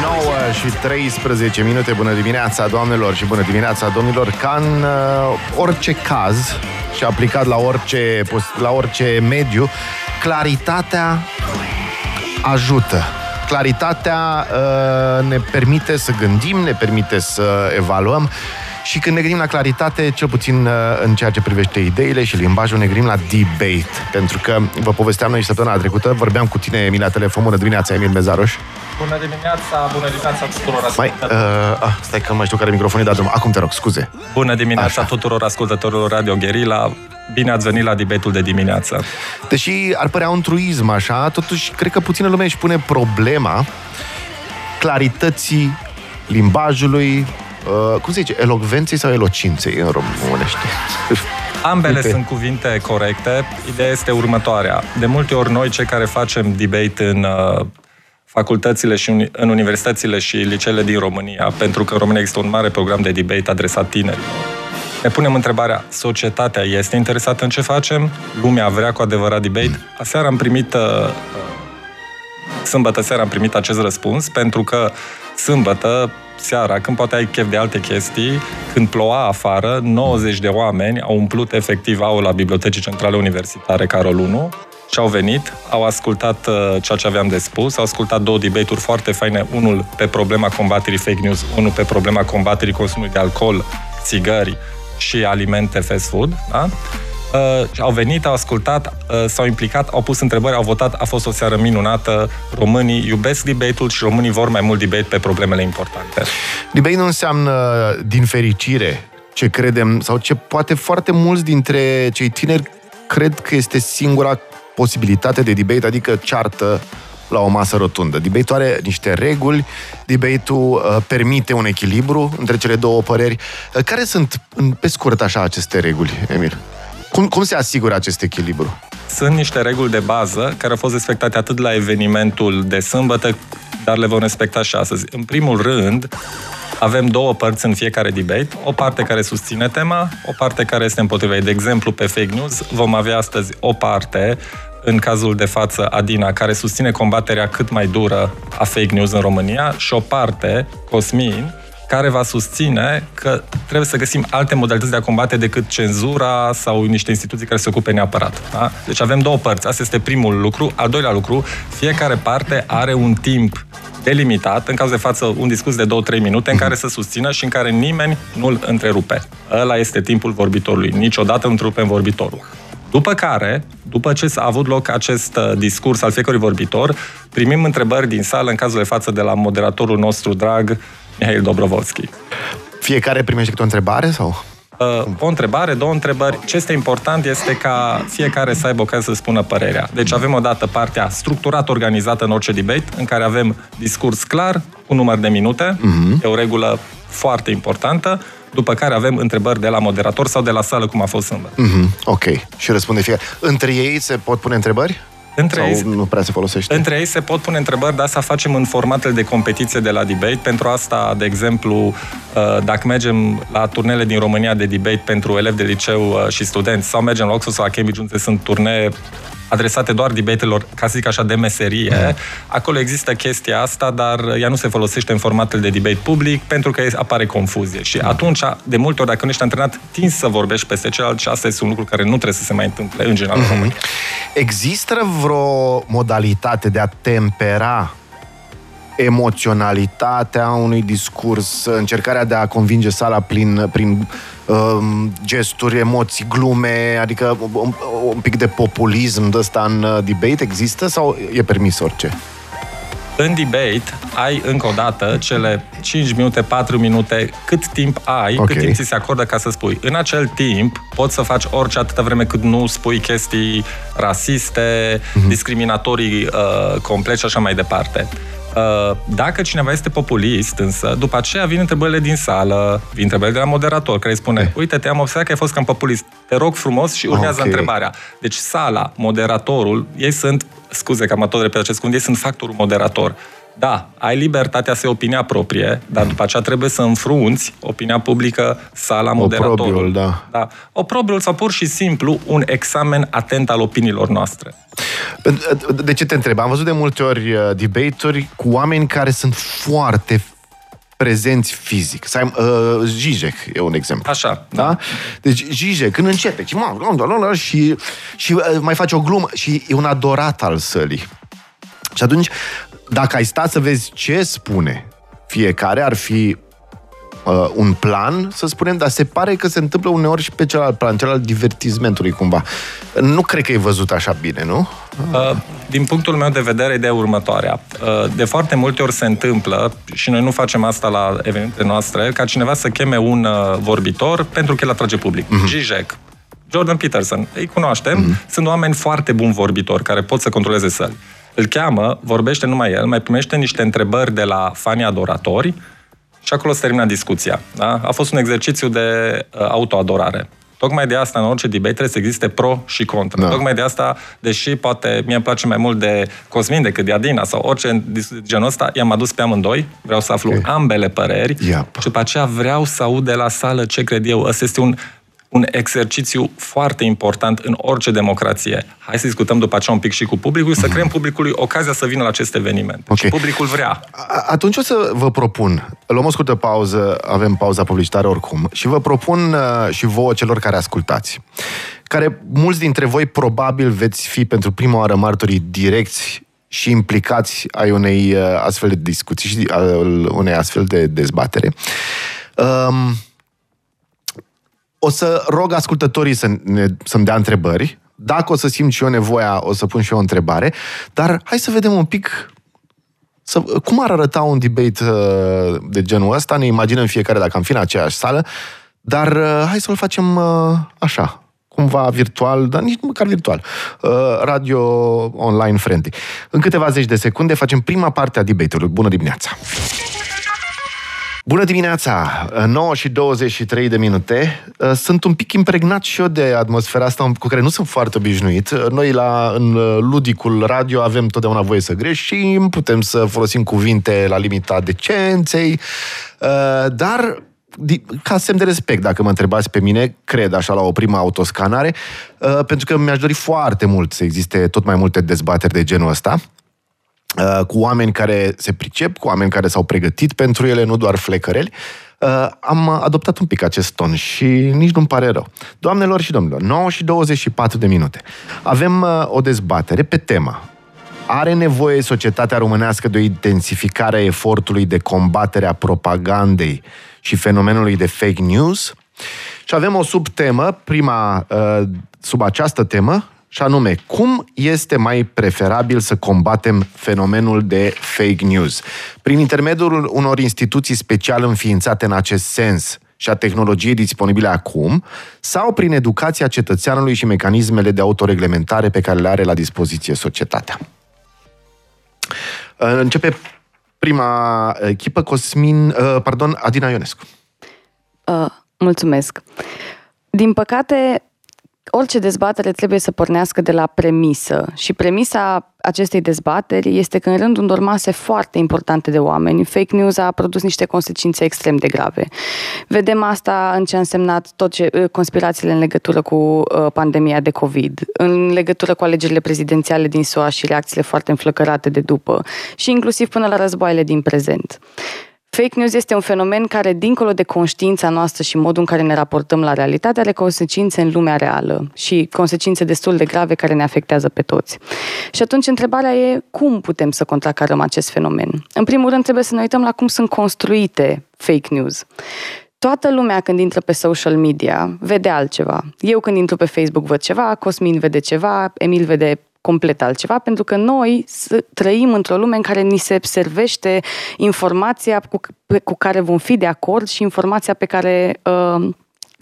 9 și 13 minute, bună dimineața doamnelor și bună dimineața domnilor. Ca în uh, orice caz și aplicat la orice, la orice mediu, claritatea ajută. Claritatea uh, ne permite să gândim, ne permite să evaluăm și când ne gândim la claritate, cel puțin uh, în ceea ce privește ideile și limbajul, ne gândim la debate. Pentru că vă povesteam noi săptămâna trecută, vorbeam cu tine, Emil, la telefon. Bună dimineața, Emil Mezaroș. Bună dimineața, bună dimineața tuturor Mai, uh, ah, stai că nu mai știu care microfon e dat drum. Acum te rog, scuze. Bună dimineața Așa. tuturor ascultătorilor Radio Gherila. Bine ați venit la debatul de dimineață. Deși ar părea un truism așa, totuși cred că puțină lume își pune problema clarității limbajului, uh, cum se zice, elocvenței sau elocinței în românește? Ambele Uite. sunt cuvinte corecte. Ideea este următoarea. De multe ori noi, cei care facem debate în uh, facultățile și în universitățile și liceele din România, pentru că în România există un mare program de debate adresat tinerilor. Ne punem întrebarea, societatea este interesată în ce facem? Lumea vrea cu adevărat debate? Aseară am primit, uh, sâmbătă seara am primit acest răspuns, pentru că sâmbătă seara, când poate ai chef de alte chestii, când ploua afară, 90 de oameni au umplut efectiv aula Bibliotecii Centrale Universitare Carol 1 și au venit, au ascultat uh, ceea ce aveam de spus, au ascultat două debate-uri foarte faine, unul pe problema combaterii fake news, unul pe problema combaterii consumului de alcool, țigări și alimente fast food, da? Uh, au venit, au ascultat, uh, s-au implicat, au pus întrebări, au votat, a fost o seară minunată. Românii iubesc debate-ul și românii vor mai mult debate pe problemele importante. Debate nu înseamnă din fericire ce credem sau ce poate foarte mulți dintre cei tineri cred că este singura posibilitate de debate, adică ceartă la o masă rotundă. Debate-ul are niște reguli, debate-ul uh, permite un echilibru între cele două păreri. Uh, care sunt, pe scurt așa, aceste reguli, Emil? Cum, cum se asigură acest echilibru? Sunt niște reguli de bază care au fost respectate atât la evenimentul de sâmbătă, dar le vom respecta și astăzi. În primul rând, avem două părți în fiecare debate, o parte care susține tema, o parte care este împotriva. De exemplu, pe fake news vom avea astăzi o parte în cazul de față Adina, care susține combaterea cât mai dură a fake news în România și o parte, Cosmin, care va susține că trebuie să găsim alte modalități de a combate decât cenzura sau niște instituții care se ocupe neapărat. Da? Deci avem două părți. Asta este primul lucru. Al doilea lucru, fiecare parte are un timp delimitat, în caz de față un discurs de 2-3 minute, în care să susțină și în care nimeni nu-l întrerupe. Ăla este timpul vorbitorului. Niciodată nu întrerupem vorbitorul. După care, după ce a avut loc acest uh, discurs al fiecărui vorbitor, primim întrebări din sală, în cazul de față de la moderatorul nostru drag, Mihail Dobrovolski. Fiecare primește câte o întrebare sau? Uh, o întrebare, două întrebări. Ce este important este ca fiecare să aibă ocazia să spună părerea. Deci avem o dată partea structurat organizată în orice debate, în care avem discurs clar, un număr de minute, uh-huh. e o regulă foarte importantă, după care avem întrebări de la moderator sau de la sală, cum a fost sâmbătă. Mm-hmm. Ok. Și răspunde fiecare. Între ei se pot pune întrebări? Între Sau ei, nu prea se folosește? Între ei se pot pune întrebări, dar să facem în formatele de competiție de la debate. Pentru asta, de exemplu, uh, dacă mergem la turnele din România de debate pentru elevi de liceu uh, și studenți, sau mergem la Oxford sau la Cambridge, unde sunt turnee adresate doar debatelor, ca să zic așa, de meserie. Mm. Acolo există chestia asta, dar ea nu se folosește în formatul de debate public pentru că apare confuzie. Și mm. atunci, de multe ori, dacă nu ești antrenat, tin să vorbești peste celălalt și asta este un lucru care nu trebuie să se mai întâmple în general mm-hmm. în România. Există vreo modalitate de a tempera emoționalitatea unui discurs, încercarea de a convinge sala prin, prin um, gesturi, emoții, glume, adică un, un pic de populism de ăsta în uh, debate există sau e permis orice? În debate ai încă o dată cele 5 minute, 4 minute, cât timp ai, okay. cât timp ți se acordă ca să spui. În acel timp poți să faci orice atâta vreme cât nu spui chestii rasiste, mm-hmm. discriminatorii uh, complet și așa mai departe. Uh, dacă cineva este populist, însă, după aceea vin întrebările din sală, vin întrebările de la moderator, care îi spune, okay. uite, te-am observat că ai fost cam populist, te rog frumos și urmează okay. întrebarea. Deci sala, moderatorul, ei sunt, scuze că am tot repet acest cuvânt, ei sunt factorul moderator. Da, ai libertatea să ai opinia proprie, dar după aceea trebuie să înfrunți opinia publică, sala, moderatorul. Oprobiul, da. da. Oprobiul sau pur și simplu un examen atent al opiniilor noastre. De ce te întreb? Am văzut de multe ori uh, debate-uri cu oameni care sunt foarte prezenți fizic. Să ai, uh, Zizek e un exemplu. Așa. Da? Deci Zizek, când începe, și, și uh, mai face o glumă și e un adorat al sălii. Și atunci, dacă ai sta să vezi ce spune fiecare, ar fi uh, un plan, să spunem, dar se pare că se întâmplă uneori și pe celălalt plan, celălalt divertismentului cumva. Nu cred că e văzut așa bine, nu? Uh, din punctul meu de vedere, ideea următoarea. Uh, de foarte multe ori se întâmplă, și noi nu facem asta la evenimentele noastre, ca cineva să cheme un uh, vorbitor pentru că el atrage public. Uh-huh. Zizek, Jordan Peterson, îi cunoaștem, uh-huh. sunt oameni foarte buni vorbitori care pot să controleze săli. Îl cheamă, vorbește numai el, mai primește niște întrebări de la fanii adoratori și acolo se termină discuția. Da? A fost un exercițiu de uh, autoadorare. Tocmai de asta, în orice debate, trebuie să existe pro și contra. Da. Tocmai de asta, deși poate mie îmi place mai mult de Cosmin decât de Adina sau orice genul ăsta, i-am adus pe amândoi, vreau să aflu okay. ambele păreri yep. și după aceea vreau să aud de la sală ce cred eu. Ăsta este un un exercițiu foarte important în orice democrație. Hai să discutăm după aceea un pic și cu publicul, să creăm publicului ocazia să vină la acest eveniment. Okay. Și publicul vrea. Atunci o să vă propun, luăm o scurtă pauză, avem pauza publicitară oricum, și vă propun uh, și vouă celor care ascultați, care mulți dintre voi probabil veți fi pentru prima oară martorii direcți și implicați ai unei uh, astfel de discuții și unei astfel de dezbatere. Um, o să rog ascultătorii să ne, să-mi dea întrebări. Dacă o să simt și eu nevoia, o să pun și eu o întrebare. Dar hai să vedem un pic să, cum ar arăta un debate uh, de genul ăsta. Ne imaginăm fiecare dacă am fi în aceeași sală. Dar uh, hai să-l facem uh, așa, cumva virtual, dar nici măcar virtual, uh, radio online friendly. În câteva zeci de secunde facem prima parte a debate-ului. Bună dimineața! Bună dimineața! 9 și 23 de minute. Uh, sunt un pic impregnat și eu de atmosfera asta cu care nu sunt foarte obișnuit. Uh, noi la în uh, ludicul radio avem totdeauna voie să greșim, putem să folosim cuvinte la limita decenței, dar ca semn de respect, dacă mă întrebați pe mine, cred așa la o primă autoscanare, pentru că mi-aș dori foarte mult să existe tot mai multe dezbateri de genul ăsta. Uh, cu oameni care se pricep, cu oameni care s-au pregătit pentru ele, nu doar flecăreli, uh, am adoptat un pic acest ton și nici nu-mi pare rău. Doamnelor și domnilor, 9 și 24 de minute. Avem uh, o dezbatere pe tema are nevoie societatea românească de o intensificare a efortului de combatere a propagandei și fenomenului de fake news? Și avem o subtemă, prima sub această temă, și anume, cum este mai preferabil să combatem fenomenul de fake news? Prin intermediul unor instituții special înființate în acest sens și a tehnologiei disponibile acum, sau prin educația cetățeanului și mecanismele de autoreglementare pe care le are la dispoziție societatea? Începe prima echipă, Cosmin, uh, pardon, Adina Ionescu. Uh, mulțumesc. Din păcate, orice dezbatere trebuie să pornească de la premisă și premisa acestei dezbateri este că în rândul unor mase foarte importante de oameni, fake news a produs niște consecințe extrem de grave. Vedem asta în ce a însemnat tot ce, uh, conspirațiile în legătură cu uh, pandemia de COVID, în legătură cu alegerile prezidențiale din SUA și reacțiile foarte înflăcărate de după și inclusiv până la războaiele din prezent. Fake news este un fenomen care, dincolo de conștiința noastră și modul în care ne raportăm la realitate, are consecințe în lumea reală și consecințe destul de grave care ne afectează pe toți. Și atunci întrebarea e cum putem să contracarăm acest fenomen? În primul rând trebuie să ne uităm la cum sunt construite fake news. Toată lumea când intră pe social media vede altceva. Eu când intru pe Facebook văd ceva, Cosmin vede ceva, Emil vede complet altceva, pentru că noi trăim într-o lume în care ni se servește informația cu, cu care vom fi de acord și informația pe care uh,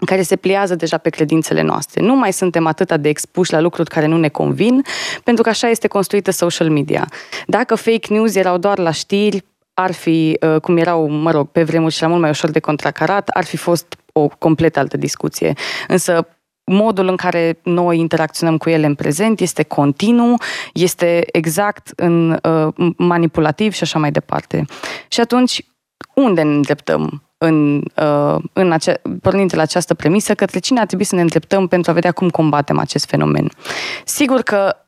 care se pliază deja pe credințele noastre. Nu mai suntem atât de expuși la lucruri care nu ne convin, pentru că așa este construită social media. Dacă fake news erau doar la știri, ar fi, uh, cum erau, mă rog, pe vremuri și la mult mai ușor de contracarat, ar fi fost o complet altă discuție. Însă modul în care noi interacționăm cu ele în prezent este continuu, este exact în uh, manipulativ și așa mai departe. Și atunci, unde ne îndreptăm în, uh, în ace- pornind de la această premisă, către cine ar trebui să ne îndreptăm pentru a vedea cum combatem acest fenomen. Sigur că Uh,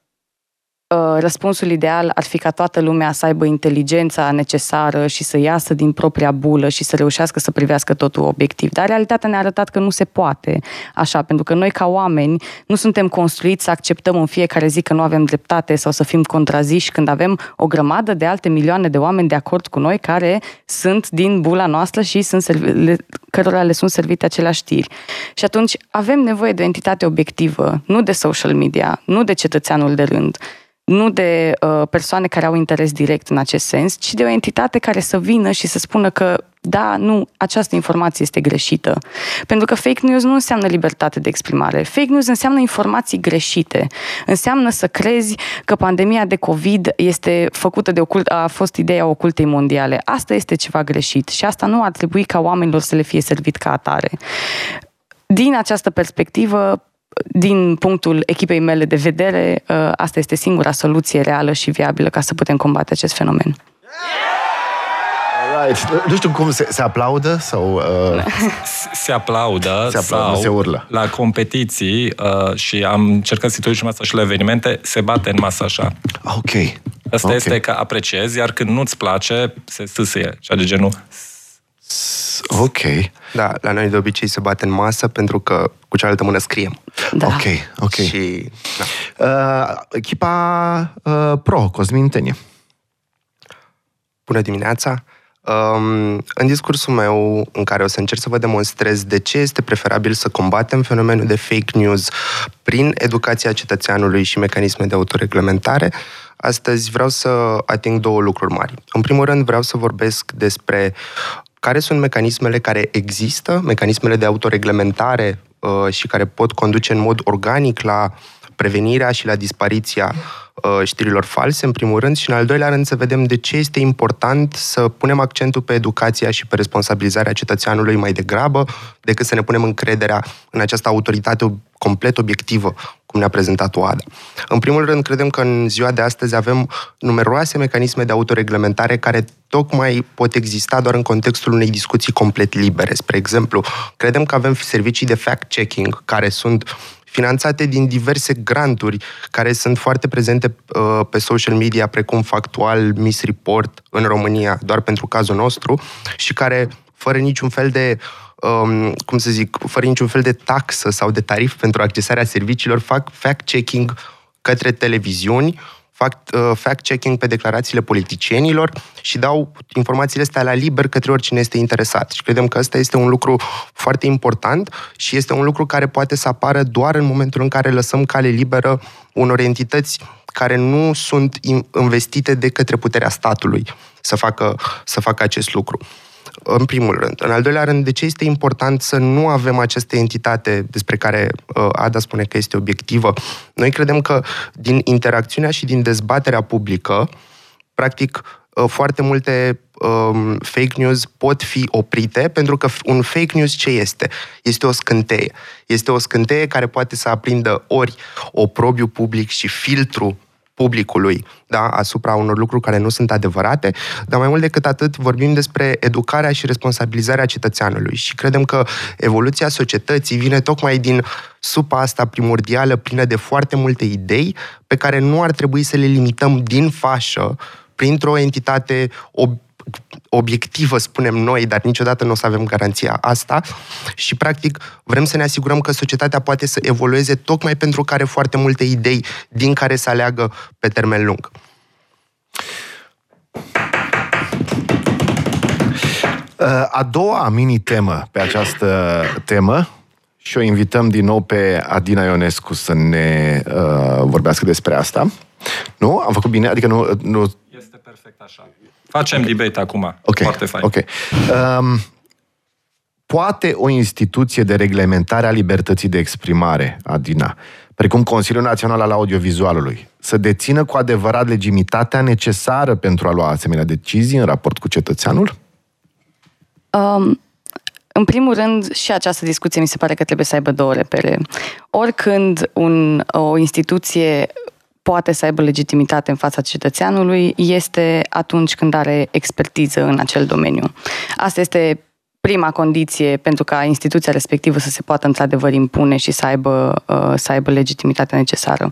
răspunsul ideal ar fi ca toată lumea să aibă inteligența necesară și să iasă din propria bulă și să reușească să privească totul obiectiv. Dar realitatea ne-a arătat că nu se poate așa, pentru că noi ca oameni nu suntem construiți să acceptăm în fiecare zi că nu avem dreptate sau să fim contraziși când avem o grămadă de alte milioane de oameni de acord cu noi care sunt din bula noastră și sunt servi- cărora le sunt servite aceleași știri. Și atunci avem nevoie de o entitate obiectivă, nu de social media, nu de cetățeanul de rând, nu de uh, persoane care au interes direct în acest sens, ci de o entitate care să vină și să spună că da, nu, această informație este greșită. Pentru că fake news nu înseamnă libertate de exprimare. Fake news înseamnă informații greșite. Înseamnă să crezi că pandemia de COVID este făcută de ocult, a fost ideea ocultei mondiale. Asta este ceva greșit și asta nu ar trebui ca oamenilor să le fie servit ca atare. Din această perspectivă, din punctul echipei mele de vedere, uh, asta este singura soluție reală și viabilă ca să putem combate acest fenomen. Right. Nu știu cum se, se aplaudă sau... Uh... Se aplaudă, se aplaudă sau se urlă. la competiții uh, și am încercat să introducem asta și la evenimente, se bate în masă așa. Ok. Asta okay. este că apreciezi, iar când nu-ți place, se sâsâie. Și de genul... Ok. Da, la noi de obicei se bate în masă pentru că cu cealaltă mână scriem. Da. Ok, ok. Și, da. Uh, echipa uh, Pro, Cosmin Tenie. Bună dimineața! Um, în discursul meu, în care o să încerc să vă demonstrez de ce este preferabil să combatem fenomenul de fake news prin educația cetățeanului și mecanisme de autoreglementare, astăzi vreau să ating două lucruri mari. În primul rând, vreau să vorbesc despre care sunt mecanismele care există, mecanismele de autoreglementare uh, și care pot conduce în mod organic la prevenirea și la dispariția uh, știrilor false, în primul rând, și în al doilea rând să vedem de ce este important să punem accentul pe educația și pe responsabilizarea cetățeanului mai degrabă decât să ne punem încrederea în această autoritate complet obiectivă, cum ne-a prezentat OADA. În primul rând, credem că în ziua de astăzi avem numeroase mecanisme de autoreglementare care tocmai pot exista doar în contextul unei discuții complet libere. Spre exemplu, credem că avem servicii de fact-checking care sunt finanțate din diverse granturi care sunt foarte prezente uh, pe social media, precum Factual, Miss Report în România, doar pentru cazul nostru, și care, fără niciun fel de um, cum să zic, fără niciun fel de taxă sau de tarif pentru accesarea serviciilor, fac fact-checking către televiziuni, fac uh, fact-checking pe declarațiile politicienilor și dau informațiile astea la liber către oricine este interesat. Și credem că ăsta este un lucru foarte important și este un lucru care poate să apară doar în momentul în care lăsăm cale liberă unor entități care nu sunt investite de către puterea statului să facă, să facă acest lucru în primul rând. În al doilea rând, de ce este important să nu avem această entitate despre care uh, Ada spune că este obiectivă? Noi credem că din interacțiunea și din dezbaterea publică, practic, uh, foarte multe um, fake news pot fi oprite, pentru că un fake news ce este? Este o scânteie. Este o scânteie care poate să aprindă ori oprobiu public și filtru publicului da, asupra unor lucruri care nu sunt adevărate, dar mai mult decât atât vorbim despre educarea și responsabilizarea cetățeanului. Și credem că evoluția societății vine tocmai din supa asta primordială plină de foarte multe idei pe care nu ar trebui să le limităm din fașă printr-o entitate ob- obiectivă, spunem noi, dar niciodată nu o să avem garanția asta și, practic, vrem să ne asigurăm că societatea poate să evolueze tocmai pentru că are foarte multe idei din care să aleagă pe termen lung. A doua mini-temă pe această temă și o invităm din nou pe Adina Ionescu să ne uh, vorbească despre asta. Nu? Am făcut bine? Adică nu... nu... Este perfect așa. Facem okay. debate acum. Okay. Foarte fain. Ok. Um, poate o instituție de reglementare a libertății de exprimare, Adina, precum Consiliul Național al Audiovizualului, să dețină cu adevărat legitimitatea necesară pentru a lua asemenea decizii în raport cu cetățeanul? Um, În primul rând, și această discuție mi se pare că trebuie să aibă două repere. Oricând un, o instituție poate să aibă legitimitate în fața cetățeanului este atunci când are expertiză în acel domeniu. Asta este prima condiție pentru ca instituția respectivă să se poată într-adevăr impune și să aibă, uh, să aibă legitimitatea necesară.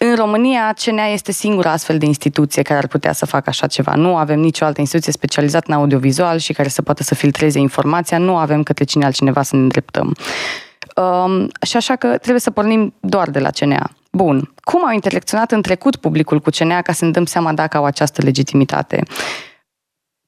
În România, CNA este singura astfel de instituție care ar putea să facă așa ceva. Nu avem nicio altă instituție specializată în audiovizual și care să poată să filtreze informația. Nu avem către cine altcineva să ne îndreptăm. Um, și așa că trebuie să pornim doar de la CNA. Bun. Cum au interacționat în trecut publicul cu CNA ca să ne dăm seama dacă au această legitimitate?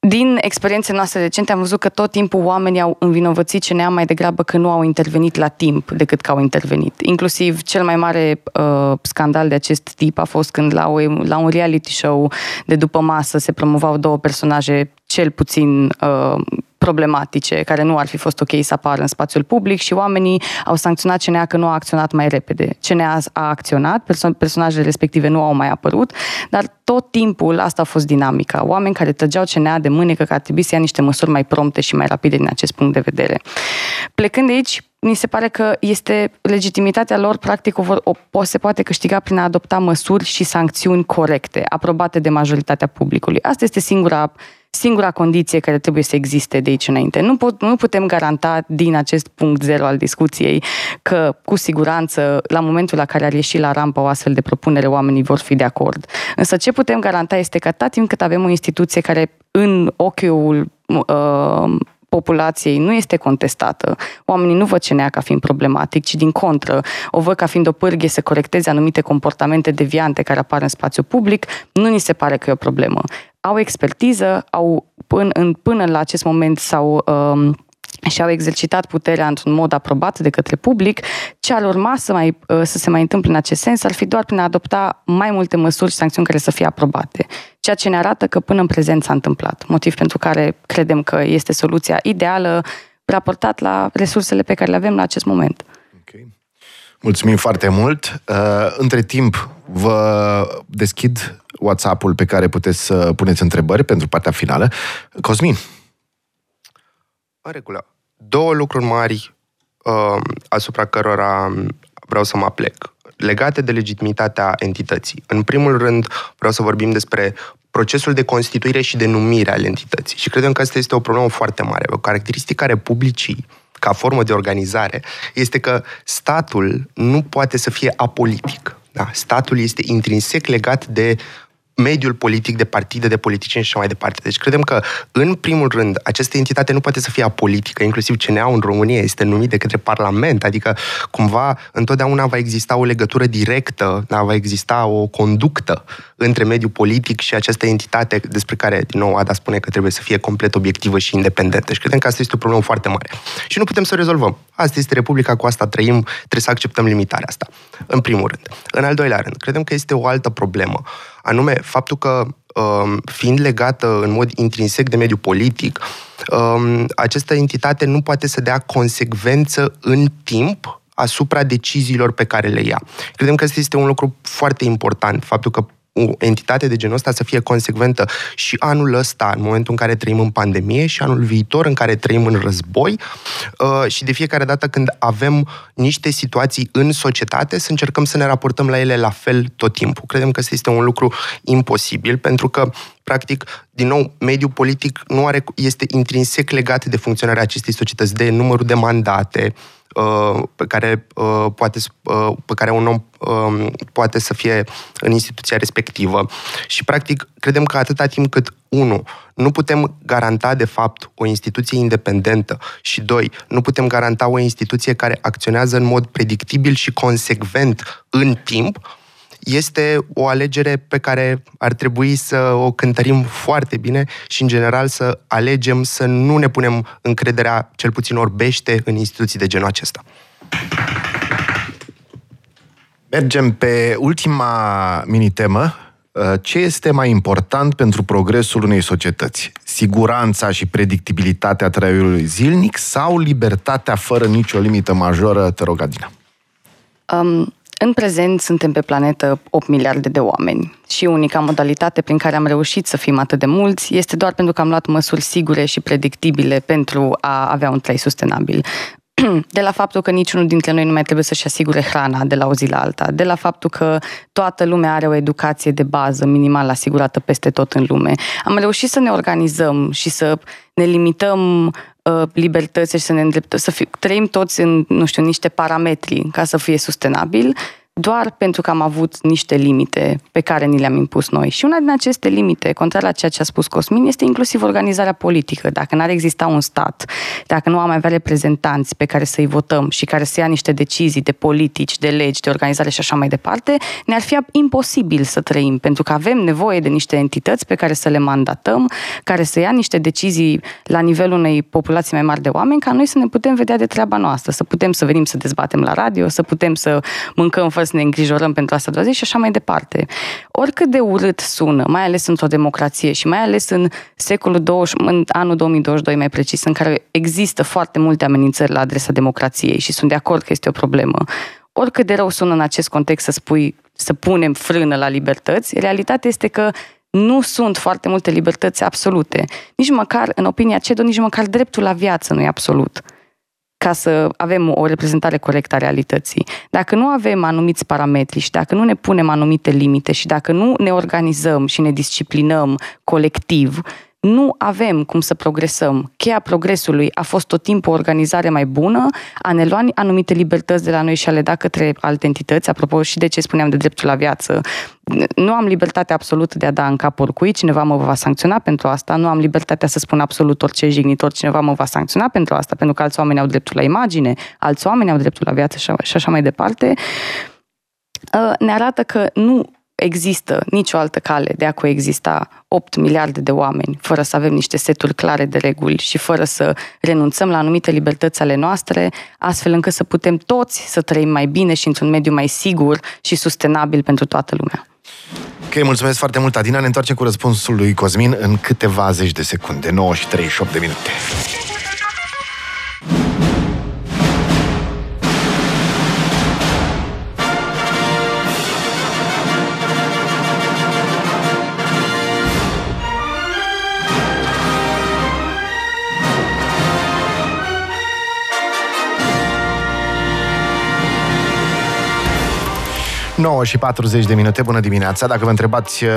Din experiențele noastre recente am văzut că tot timpul oamenii au învinovățit CNA mai degrabă că nu au intervenit la timp decât că au intervenit. Inclusiv cel mai mare uh, scandal de acest tip a fost când la, o, la un reality show de după masă se promovau două personaje cel puțin uh, problematice, care nu ar fi fost ok să apară în spațiul public și oamenii au sancționat CNA că nu a acționat mai repede. CNA a acționat, perso- personajele respective nu au mai apărut, dar tot timpul asta a fost dinamica. Oameni care trăgeau CNA de mânecă că ar trebui să ia niște măsuri mai prompte și mai rapide din acest punct de vedere. Plecând de aici, mi se pare că este legitimitatea lor, practic, o, o, o se poate câștiga prin a adopta măsuri și sancțiuni corecte, aprobate de majoritatea publicului. Asta este singura singura condiție care trebuie să existe de aici înainte. Nu, pot, nu putem garanta din acest punct zero al discuției că, cu siguranță, la momentul la care ar ieși la rampă o astfel de propunere, oamenii vor fi de acord. Însă ce putem garanta este că atât timp cât avem o instituție care în ochiul uh, populației nu este contestată. Oamenii nu văd CNA ca fiind problematic, ci din contră o văd ca fiind o pârghie să corecteze anumite comportamente deviante care apar în spațiu public, nu ni se pare că e o problemă. Au expertiză, au până, în, până la acest moment s-au um, și-au exercitat puterea într-un mod aprobat de către public, ce ar urma să, mai, uh, să se mai întâmple în acest sens ar fi doar prin a adopta mai multe măsuri și sancțiuni care să fie aprobate. Ceea ce ne arată că până în prezent s-a întâmplat, motiv pentru care credem că este soluția ideală raportat la resursele pe care le avem la acest moment. Okay. Mulțumim foarte mult. Uh, între timp, vă deschid WhatsApp-ul pe care puteți să puneți întrebări pentru partea finală. Cosmin, în regulă. Două lucruri mari uh, asupra cărora vreau să mă plec, legate de legitimitatea entității. În primul rând, vreau să vorbim despre procesul de constituire și de numire al entității. Și credem că asta este o problemă foarte mare. O caracteristică a Republicii ca formă de organizare este că statul nu poate să fie apolitic. Da? Statul este intrinsec legat de mediul politic, de partide, de politicieni și așa mai departe. Deci credem că, în primul rând, această entitate nu poate să fie apolitică, inclusiv CNA în România este numit de către Parlament, adică cumva întotdeauna va exista o legătură directă, da, va exista o conductă între mediul politic și această entitate despre care, din nou, Ada spune că trebuie să fie complet obiectivă și independentă. Și credem că asta este o problemă foarte mare. Și nu putem să o rezolvăm. Asta este Republica, cu asta trăim, trebuie să acceptăm limitarea asta. În primul rând. În al doilea rând, credem că este o altă problemă anume faptul că um, fiind legată în mod intrinsec de mediul politic, um, această entitate nu poate să dea consecvență în timp asupra deciziilor pe care le ia. Credem că este este un lucru foarte important, faptul că o entitate de genul ăsta să fie consecventă și anul ăsta, în momentul în care trăim în pandemie, și anul viitor în care trăim în război uh, și de fiecare dată când avem niște situații în societate, să încercăm să ne raportăm la ele la fel tot timpul. Credem că este un lucru imposibil, pentru că practic, din nou, mediul politic nu are, este intrinsec legat de funcționarea acestei societăți, de numărul de mandate, Uh, pe care, uh, poate, uh, pe care un om um, poate să fie în instituția respectivă. Și, practic, credem că atâta timp cât, unu, nu putem garanta, de fapt, o instituție independentă și, doi, nu putem garanta o instituție care acționează în mod predictibil și consecvent în timp, este o alegere pe care ar trebui să o cântărim foarte bine și, în general, să alegem să nu ne punem încrederea, cel puțin orbește, în instituții de genul acesta. Mergem pe ultima mini-temă. Uh, ce este mai important pentru progresul unei societăți? Siguranța și predictibilitatea traiului zilnic sau libertatea fără nicio limită majoră? Te rog, Adina. Um, în prezent suntem pe planetă 8 miliarde de oameni și unica modalitate prin care am reușit să fim atât de mulți este doar pentru că am luat măsuri sigure și predictibile pentru a avea un trai sustenabil. De la faptul că niciunul dintre noi nu mai trebuie să-și asigure hrana de la o zi la alta, de la faptul că toată lumea are o educație de bază minimal asigurată peste tot în lume. Am reușit să ne organizăm și să ne limităm uh, libertăți și să ne îndreptăm, să fi, trăim toți în, nu știu, niște parametri ca să fie sustenabil doar pentru că am avut niște limite pe care ni le-am impus noi. Și una din aceste limite, contrar la ceea ce a spus Cosmin, este inclusiv organizarea politică. Dacă n-ar exista un stat, dacă nu am avea reprezentanți pe care să-i votăm și care să ia niște decizii de politici, de legi, de organizare și așa mai departe, ne-ar fi imposibil să trăim, pentru că avem nevoie de niște entități pe care să le mandatăm, care să ia niște decizii la nivelul unei populații mai mari de oameni, ca noi să ne putem vedea de treaba noastră, să putem să venim să dezbatem la radio, să putem să mâncăm fără să ne îngrijorăm pentru asta doar zi și așa mai departe. Oricât de urât sună, mai ales într-o democrație și mai ales în secolul 20, în anul 2022 mai precis, în care există foarte multe amenințări la adresa democrației și sunt de acord că este o problemă. Oricât de rău sună în acest context să spui să punem frână la libertăți, realitatea este că nu sunt foarte multe libertăți absolute. Nici măcar, în opinia CEDO, nici măcar dreptul la viață nu e absolut ca să avem o reprezentare corectă a realității. Dacă nu avem anumiți parametri și dacă nu ne punem anumite limite și dacă nu ne organizăm și ne disciplinăm colectiv, nu avem cum să progresăm. Cheia progresului a fost tot timpul o organizare mai bună, a ne lua anumite libertăți de la noi și a le da către alte entități, apropo și de ce spuneam de dreptul la viață. Nu am libertatea absolută de a da în cap oricui, cineva mă va sancționa pentru asta, nu am libertatea să spun absolut orice jignitor, cineva mă va sancționa pentru asta, pentru că alți oameni au dreptul la imagine, alți oameni au dreptul la viață și așa mai departe uh, ne arată că nu există nicio altă cale de a coexista 8 miliarde de oameni fără să avem niște seturi clare de reguli și fără să renunțăm la anumite libertăți ale noastre, astfel încât să putem toți să trăim mai bine și într-un mediu mai sigur și sustenabil pentru toată lumea. Ok, mulțumesc foarte mult, Adina. Ne întoarcem cu răspunsul lui Cosmin în câteva zeci de secunde, 9 și 38 de minute. 9 și 40 de minute, bună dimineața. Dacă vă întrebați uh,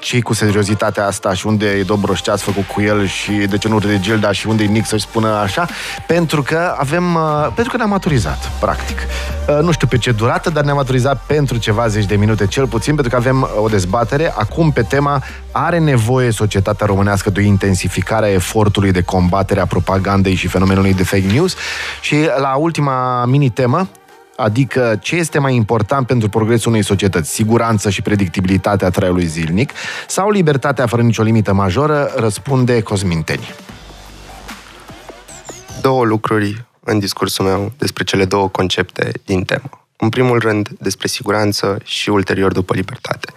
ce cu seriozitatea asta și unde e Dobroș, ce ați făcut cu el și de ce nu de Gilda și unde e Nick să-și spună așa, pentru că avem, uh, pentru că ne-am maturizat, practic. Uh, nu știu pe ce durată, dar ne-am maturizat pentru ceva zeci de minute, cel puțin, pentru că avem o dezbatere acum pe tema are nevoie societatea românească de o intensificare a efortului de combatere a propagandei și fenomenului de fake news și la ultima mini-temă Adică ce este mai important pentru progresul unei societăți? Siguranță și predictibilitatea traiului zilnic sau libertatea fără nicio limită majoră? Răspunde Cosminteni. Două lucruri în discursul meu despre cele două concepte din temă. În primul rând despre siguranță și ulterior după libertate.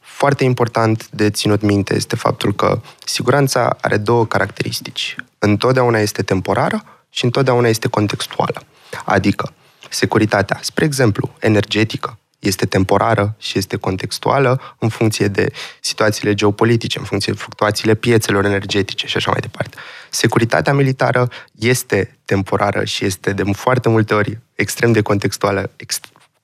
Foarte important de ținut minte este faptul că siguranța are două caracteristici. Întotdeauna este temporară și întotdeauna este contextuală. Adică, Securitatea, spre exemplu, energetică, este temporară și este contextuală în funcție de situațiile geopolitice, în funcție de fluctuațiile piețelor energetice și așa mai departe. Securitatea militară este temporară și este de foarte multe ori extrem de contextuală,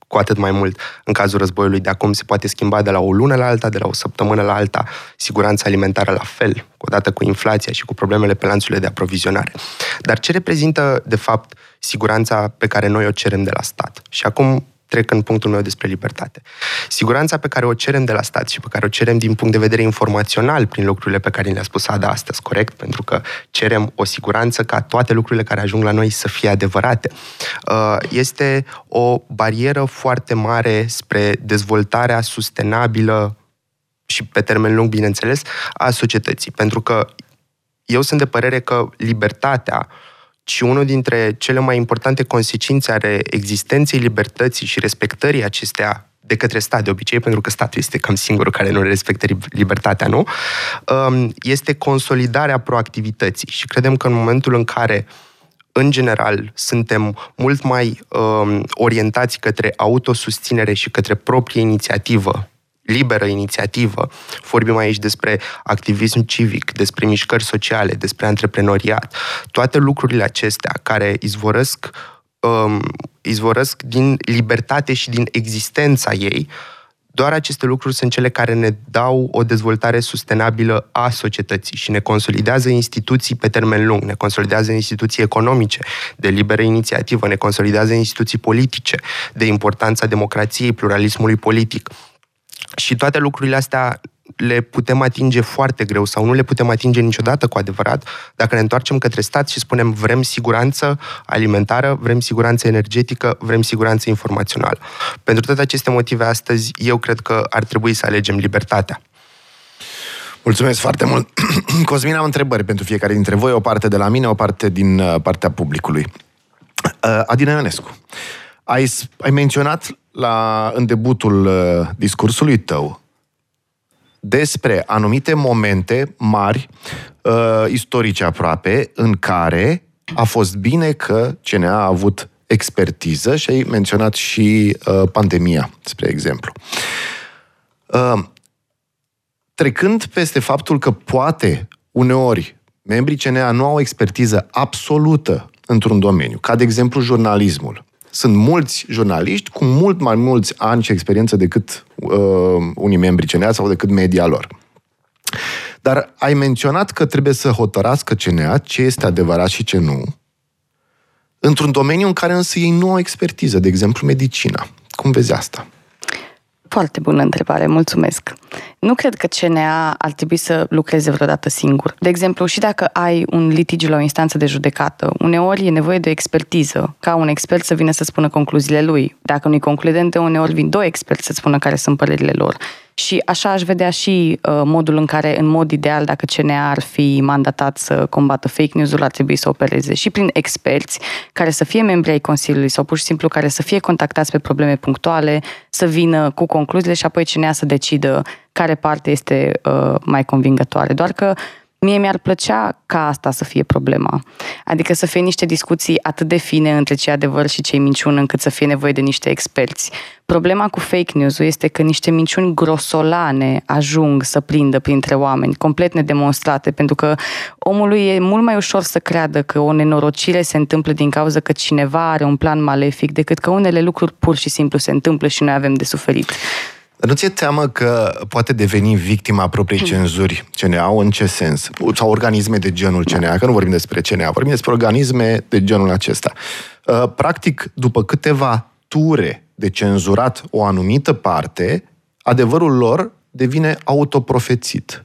cu atât mai mult în cazul războiului de acum se poate schimba de la o lună la alta, de la o săptămână la alta, siguranța alimentară la fel, odată cu inflația și cu problemele pe lanțurile de aprovizionare. Dar ce reprezintă, de fapt, siguranța pe care noi o cerem de la stat? Și acum trec în punctul meu despre libertate. Siguranța pe care o cerem de la stat și pe care o cerem din punct de vedere informațional prin lucrurile pe care le-a spus Ada astăzi, corect? Pentru că cerem o siguranță ca toate lucrurile care ajung la noi să fie adevărate. Uh, este o barieră foarte mare spre dezvoltarea sustenabilă și pe termen lung, bineînțeles, a societății. Pentru că eu sunt de părere că libertatea uh, ci unul dintre cele mai importante consecințe ale existenței libertății și respectării acestea de către stat, de obicei, pentru că statul este cam singurul care nu respectă libertatea, nu? Um, este consolidarea proactivității. Și credem că în momentul în care în general, suntem mult mai um, orientați către autosusținere și către proprie inițiativă, liberă inițiativă. Vorbim aici despre activism civic, despre mișcări sociale, despre antreprenoriat. Toate lucrurile acestea care izvorăsc, um, izvorăsc din libertate și din existența ei, doar aceste lucruri sunt cele care ne dau o dezvoltare sustenabilă a societății și ne consolidează instituții pe termen lung, ne consolidează instituții economice de liberă inițiativă, ne consolidează instituții politice de importanța democrației, pluralismului politic. Și toate lucrurile astea le putem atinge foarte greu sau nu le putem atinge niciodată cu adevărat dacă ne întoarcem către stat și spunem vrem siguranță alimentară, vrem siguranță energetică, vrem siguranță informațională. Pentru toate aceste motive astăzi, eu cred că ar trebui să alegem libertatea. Mulțumesc foarte mult. Cosmin, am întrebări pentru fiecare dintre voi, o parte de la mine, o parte din uh, partea publicului. Uh, Adina Ionescu, ai, ai menționat la, în debutul uh, discursului tău despre anumite momente mari, uh, istorice aproape, în care a fost bine că CNA a avut expertiză și ai menționat și uh, pandemia, spre exemplu. Uh, trecând peste faptul că poate uneori membrii CNA nu au expertiză absolută într-un domeniu, ca de exemplu jurnalismul, sunt mulți jurnaliști cu mult mai mulți ani și experiență decât uh, unii membri CNA sau decât media lor. Dar ai menționat că trebuie să hotărască CNA ce este adevărat și ce nu, într-un domeniu în care însă ei nu au expertiză, de exemplu medicina. Cum vezi asta? Foarte bună întrebare, mulțumesc. Nu cred că CNA ar trebui să lucreze vreodată singur. De exemplu, și dacă ai un litigiu la o instanță de judecată, uneori e nevoie de o expertiză, ca un expert să vină să spună concluziile lui. Dacă nu-i concludente, uneori vin doi experți să spună care sunt părerile lor. Și așa aș vedea și uh, modul în care, în mod ideal, dacă CNA ar fi mandatat să combată fake news-ul, ar trebui să opereze și prin experți care să fie membri ai Consiliului sau pur și simplu care să fie contactați pe probleme punctuale, să vină cu concluziile și apoi CNA să decidă care parte este uh, mai convingătoare. Doar că Mie mi-ar plăcea ca asta să fie problema. Adică să fie niște discuții atât de fine între ce adevăr și ce minciună, încât să fie nevoie de niște experți. Problema cu fake news-ul este că niște minciuni grosolane ajung să prindă printre oameni, complet nedemonstrate, pentru că omului e mult mai ușor să creadă că o nenorocire se întâmplă din cauza că cineva are un plan malefic, decât că unele lucruri pur și simplu se întâmplă și noi avem de suferit. Dar nu ți-e teamă că poate deveni victima propriei hmm. cenzuri CNA? În ce sens? Sau organisme de genul CNA? Că nu vorbim despre CNA, vorbim despre organisme de genul acesta. Uh, practic, după câteva ture de cenzurat o anumită parte, adevărul lor devine autoprofețit.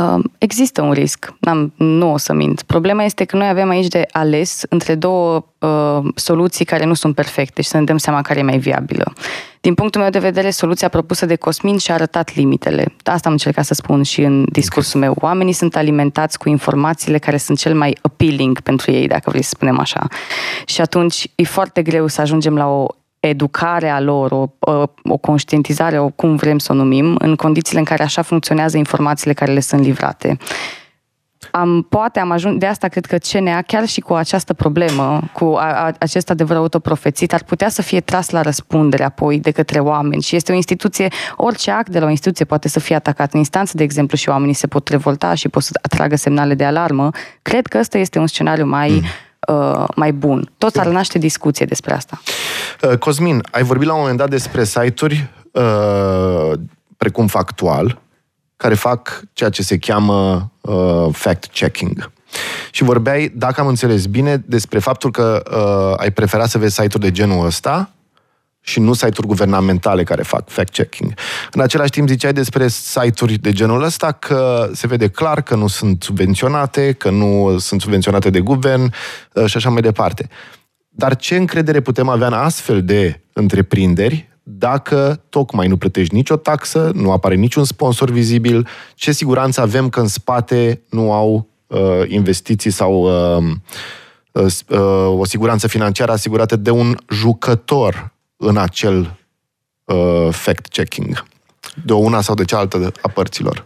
Uh, există un risc, N-am, nu o să mint. Problema este că noi avem aici de ales între două uh, soluții care nu sunt perfecte și să ne dăm seama care e mai viabilă. Din punctul meu de vedere, soluția propusă de Cosmin și-a arătat limitele. Asta am încercat să spun și în discursul meu. Oamenii sunt alimentați cu informațiile care sunt cel mai appealing pentru ei, dacă vrei să spunem așa. Și atunci e foarte greu să ajungem la o educare a lor, o, o conștientizare, o cum vrem să o numim, în condițiile în care așa funcționează informațiile care le sunt livrate. Am, poate am ajuns, de asta cred că CNA, chiar și cu această problemă, cu a, a, acest adevăr autoprofețit, ar putea să fie tras la răspundere apoi de către oameni. Și este o instituție, orice act de la o instituție poate să fie atacat în instanță, de exemplu, și oamenii se pot revolta și pot să atragă semnale de alarmă. Cred că ăsta este un scenariu mai mm uh, mai bun. Tot ar naște discuție despre asta. Uh, Cosmin, ai vorbit la un moment dat despre site-uri uh, precum Factual, care fac ceea ce se cheamă uh, fact-checking. Și vorbeai, dacă am înțeles bine, despre faptul că uh, ai preferat să vezi site-uri de genul ăsta și nu site-uri guvernamentale care fac fact-checking. În același timp ziceai despre site-uri de genul ăsta că se vede clar că nu sunt subvenționate, că nu sunt subvenționate de guvern uh, și așa mai departe. Dar ce încredere putem avea în astfel de întreprinderi dacă tocmai nu plătești nicio taxă, nu apare niciun sponsor vizibil, ce siguranță avem că în spate nu au uh, investiții sau uh, uh, uh, o siguranță financiară asigurată de un jucător în acel uh, fact-checking, de o una sau de cealaltă a părților?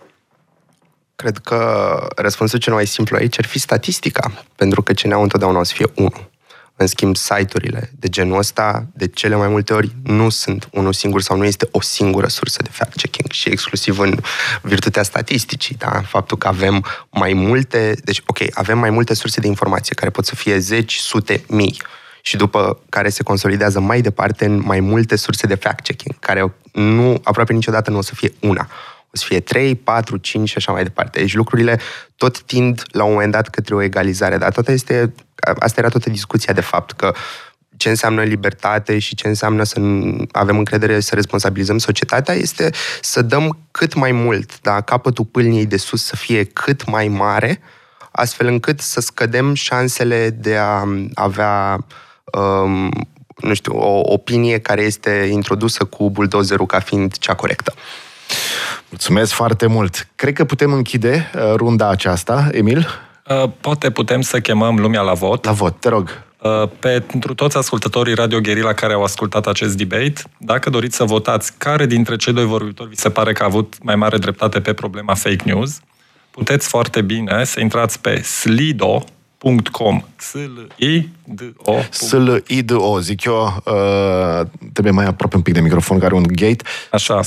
Cred că răspunsul cel mai simplu aici ar fi statistica, pentru că CNA întotdeauna o să fie unul. În schimb, site-urile de genul ăsta, de cele mai multe ori, nu sunt unul singur sau nu este o singură sursă de fact-checking și exclusiv în virtutea statisticii, da? faptul că avem mai multe, deci, ok, avem mai multe surse de informație care pot să fie zeci, sute, mii și după care se consolidează mai departe în mai multe surse de fact-checking, care nu, aproape niciodată nu o să fie una o să fie 3, 4, 5 și așa mai departe. Deci lucrurile tot tind la un moment dat către o egalizare, dar toată este, asta era toată discuția de fapt, că ce înseamnă libertate și ce înseamnă să avem încredere să responsabilizăm societatea este să dăm cât mai mult, da, capătul pâlniei de sus să fie cât mai mare, astfel încât să scădem șansele de a avea um, nu știu, o opinie care este introdusă cu buldozerul ca fiind cea corectă. Mulțumesc foarte mult. Cred că putem închide uh, runda aceasta, Emil. Uh, poate putem să chemăm lumea la vot. La vot, te rog. Uh, pentru toți ascultătorii Radio Guerilla care au ascultat acest debate, dacă doriți să votați care dintre cei doi vorbitori vi se pare că a avut mai mare dreptate pe problema fake news, puteți foarte bine să intrați pe slido, .com S-L-I-D-O S-L-I-D-O, zic eu, uh, trebuie mai aproape un pic de microfon, care un gate. Așa.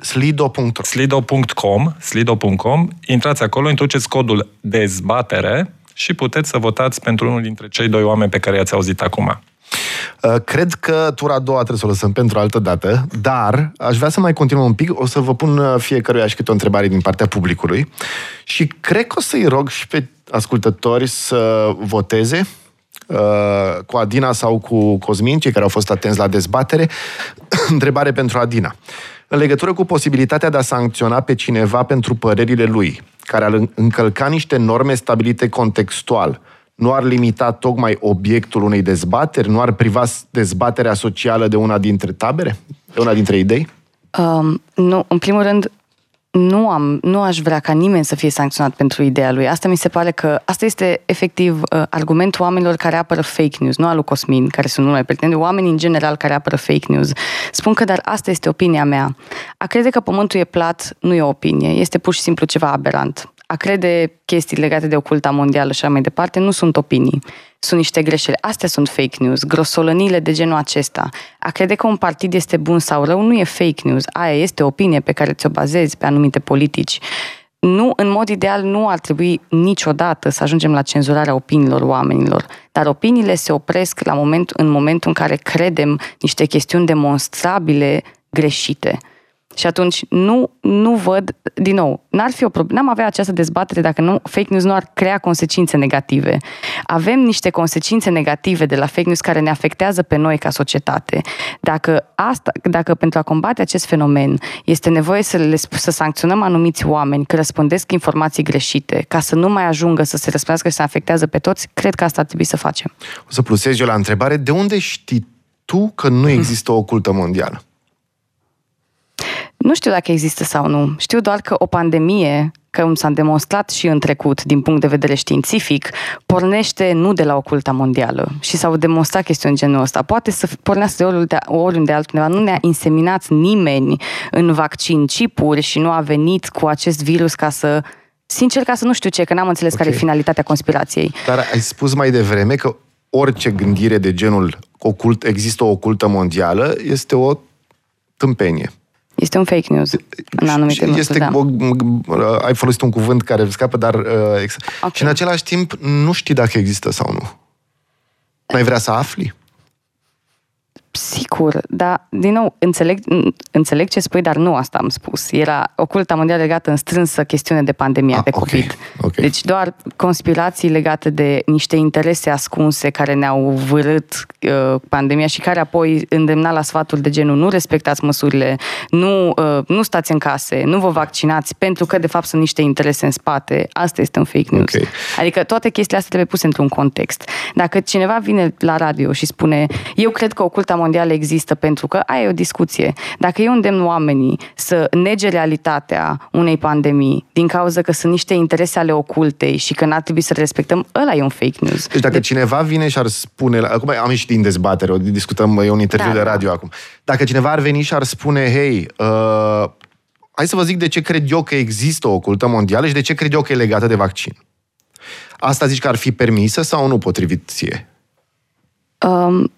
Slido.com Slido.com Slido.com Intrați acolo, introduceți codul dezbatere și puteți să votați pentru unul dintre cei doi oameni pe care i-ați auzit acum. Uh, cred că tura a doua trebuie să o lăsăm pentru altă dată, dar aș vrea să mai continuăm un pic. O să vă pun uh, fiecăruia și câte o întrebare din partea publicului și cred că o să-i rog și pe ascultători să voteze uh, cu Adina sau cu Cosmin, cei care au fost atenți la dezbatere. Întrebare pentru Adina. În legătură cu posibilitatea de a sancționa pe cineva pentru părerile lui, care ar încălca niște norme stabilite contextual, nu ar limita tocmai obiectul unei dezbateri? Nu ar priva dezbaterea socială de una dintre tabere? De una dintre idei? Um, nu, în primul rând, nu, am, nu aș vrea ca nimeni să fie sancționat pentru ideea lui. Asta mi se pare că, asta este efectiv uh, argumentul oamenilor care apără fake news, nu al lui Cosmin, care sunt numai pertinente, oamenii în general care apără fake news. Spun că, dar asta este opinia mea. A crede că pământul e plat nu e o opinie, este pur și simplu ceva aberant a crede chestii legate de oculta mondială și așa mai departe nu sunt opinii, sunt niște greșeli. Astea sunt fake news, grosolănile de genul acesta. A crede că un partid este bun sau rău nu e fake news, aia este o opinie pe care ți-o bazezi pe anumite politici. Nu, în mod ideal, nu ar trebui niciodată să ajungem la cenzurarea opiniilor oamenilor, dar opiniile se opresc la moment, în momentul în care credem niște chestiuni demonstrabile greșite. Și atunci nu, nu văd, din nou, n-ar fi o problemă, n-am avea această dezbatere dacă nu, fake news nu ar crea consecințe negative. Avem niște consecințe negative de la fake news care ne afectează pe noi ca societate. Dacă, asta, dacă pentru a combate acest fenomen este nevoie să, le, să sancționăm anumiți oameni că răspândesc informații greșite, ca să nu mai ajungă să se răspândească și să afectează pe toți, cred că asta ar trebui să facem. O să plusez eu la întrebare, de unde știi tu că nu există o cultă mondială? Nu știu dacă există sau nu. Știu doar că o pandemie, că s-a demonstrat și în trecut, din punct de vedere științific, pornește nu de la oculta mondială și s-au demonstrat chestiuni genul ăsta. Poate să pornească de oriunde, oriunde altundeva. Nu ne-a inseminat nimeni în vaccin chipuri și nu a venit cu acest virus ca să Sincer, ca să nu știu ce, că n-am înțeles okay. care e finalitatea conspirației. Dar ai spus mai devreme că orice gândire de genul ocult, există o ocultă mondială, este o tâmpenie. Este un fake news în anumite este, da. o, Ai folosit un cuvânt care scapă, dar... Uh, okay. Și în același timp nu știi dacă există sau nu. Nu ai vrea să afli? Sigur, dar, din nou, înțeleg, înțeleg ce spui, dar nu asta am spus. Era oculta mondială legată în strânsă chestiune de pandemia ah, de COVID. Okay, okay. Deci doar conspirații legate de niște interese ascunse care ne-au vârât uh, pandemia și care apoi îndemna la sfatul de genul nu respectați măsurile, nu, uh, nu stați în case, nu vă vaccinați, pentru că de fapt sunt niște interese în spate. Asta este un fake news. Okay. Adică toate chestiile astea trebuie puse într-un context. Dacă cineva vine la radio și spune eu cred că oculta mondială există pentru că aia e o discuție. Dacă eu îndemn oamenii să nege realitatea unei pandemii din cauza că sunt niște interese ale ocultei și că n-ar trebui să respectăm, ăla e un fake news. Deci dacă de- cineva vine și ar spune, acum am ieșit din dezbatere, o discutăm, e un interviu da, de da. radio da. acum. Dacă cineva ar veni și ar spune, hei, uh, hai să vă zic de ce cred eu că există o cultă mondială și de ce cred eu că e legată de vaccin. Asta zici că ar fi permisă sau nu potrivit ție? Um,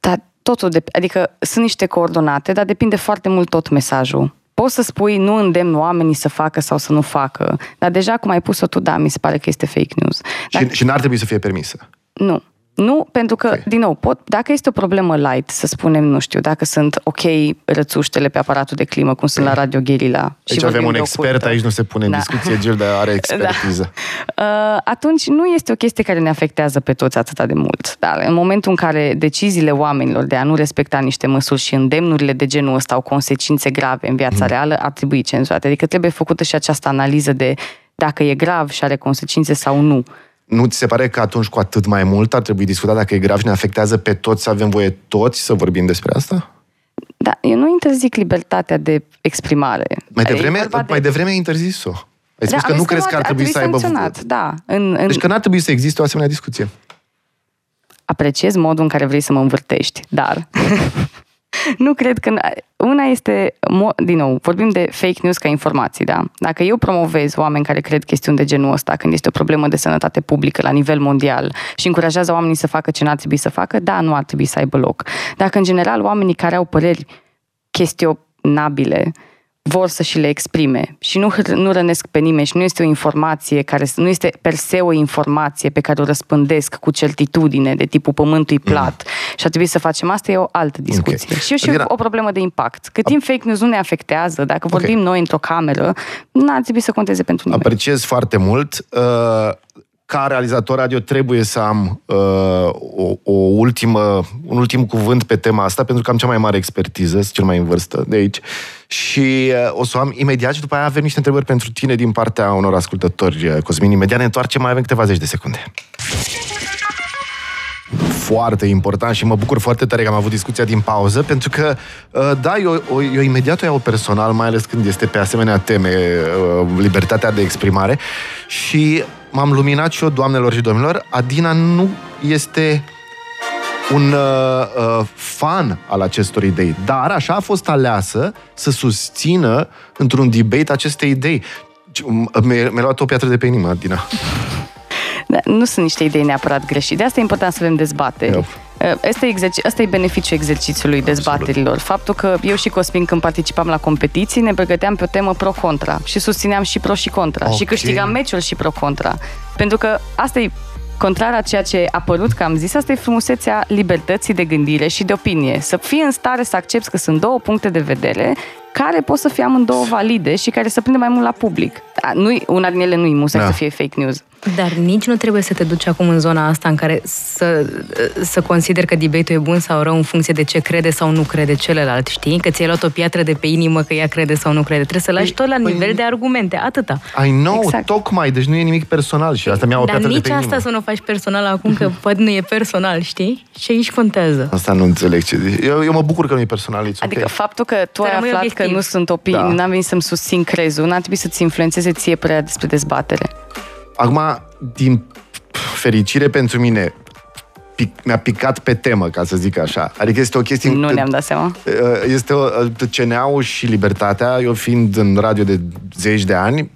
dar totul, de, adică sunt niște coordonate, dar depinde foarte mult tot mesajul. Poți să spui nu îndemn oamenii să facă sau să nu facă, dar deja cum ai pus-o tu, da, mi se pare că este fake news. Dacă... Și, și n-ar trebui să fie permisă. Nu. Nu, pentru că, okay. din nou, pot, dacă este o problemă light, să spunem, nu știu, dacă sunt ok rățuștele pe aparatul de climă, cum sunt la Radio Gherila. Aici avem un expert, ocultă. aici nu se pune în da. discuție, Gilda are expertiză. Da. Uh, atunci nu este o chestie care ne afectează pe toți atât de mult. Dar în momentul în care deciziile oamenilor de a nu respecta niște măsuri și îndemnurile de genul ăsta au consecințe grave în viața mm. reală, ar trebui cenzurate. Adică trebuie făcută și această analiză de dacă e grav și are consecințe sau nu. Nu ți se pare că atunci cu atât mai mult ar trebui discutat dacă e grav și ne afectează pe toți să avem voie toți să vorbim despre asta? Da, eu nu interzic libertatea de exprimare. Mai devreme, de... mai devreme ai interzis-o. Ai spus da, că nu crezi că ar trebui să aibă... Da, în, în... Deci că n-ar trebui să existe o asemenea discuție. Apreciez modul în care vrei să mă învârtești, dar nu cred că... Una este, din nou, vorbim de fake news ca informații, da? Dacă eu promovez oameni care cred chestiuni de genul ăsta, când este o problemă de sănătate publică la nivel mondial și încurajează oamenii să facă ce n-ar trebui să facă, da, nu ar trebui să aibă loc. Dacă, în general, oamenii care au păreri chestionabile, vor să și le exprime și nu, nu rănesc pe nimeni și nu este o informație care nu este per se o informație pe care o răspândesc cu certitudine de tipul pământul mm. plat mm. și ar trebui să facem asta e o altă discuție. Okay. Și e și Adina... o problemă de impact. Cât timp fake news nu ne afectează, dacă vorbim okay. noi într-o cameră, nu ar trebui să conteze pentru nimeni. Apreciez foarte mult. Uh ca realizator radio trebuie să am uh, o, o ultimă, un ultim cuvânt pe tema asta, pentru că am cea mai mare expertiză, sunt cel mai în vârstă de aici. Și uh, o să o am imediat și după aia avem niște întrebări pentru tine din partea unor ascultători. Uh, Cosmin, imediat ne întoarcem, mai avem câteva zeci de secunde foarte important și mă bucur foarte tare că am avut discuția din pauză, pentru că, uh, da, eu, eu imediat o iau personal, mai ales când este pe asemenea teme, uh, libertatea de exprimare și m-am luminat și eu, doamnelor și domnilor, Adina nu este un uh, uh, fan al acestor idei, dar așa a fost aleasă să susțină într-un debate aceste idei. Mi-a, mi luat o piatră de pe inimă, Adina. Da, nu sunt niște idei neapărat greșite. De asta e important să avem dezbateri. Asta e, exerci- asta e beneficiul exercițiului Absolut. dezbaterilor. Faptul că eu și Cosmin, când participam la competiții, ne pregăteam pe o temă pro-contra și susțineam și pro și contra. Okay. Și câștigam meciul și pro-contra. Pentru că asta e contrar a ceea ce a părut că am zis, asta e frumusețea libertății de gândire și de opinie. Să fii în stare să accepti că sunt două puncte de vedere care pot să fie amândouă valide și care să prindă mai mult la public. Da, nu una din ele nu-i musai da. să fie fake news. Dar nici nu trebuie să te duci acum în zona asta în care să, să consideri că debate-ul e bun sau rău în funcție de ce crede sau nu crede celălalt, știi? Că ți-ai luat o piatră de pe inimă că ea crede sau nu crede. Trebuie să lași păi, tot la păi, nivel de argumente, atâta. I know, exact. tocmai, deci nu e nimic personal și asta mi-a o piatră Dar nici de pe asta inimă. să nu faci personal acum, că poate nu e personal, știi? Și aici contează. Asta nu înțeleg ce Eu, eu mă bucur că nu e personal. Adică okay. faptul că tu ai aflat obiectiv. că nu sunt opinii, da. n-am venit să-mi susțin crezul, n-ar trebui să-ți influențeze ție prea despre dezbatere. Acum, din fericire pentru mine, pic, mi-a picat pe temă, ca să zic așa. Adică este o chestie... Nu ne-am dat seama. Uh, este o, uh, CNA-ul și libertatea, eu fiind în radio de zeci de ani,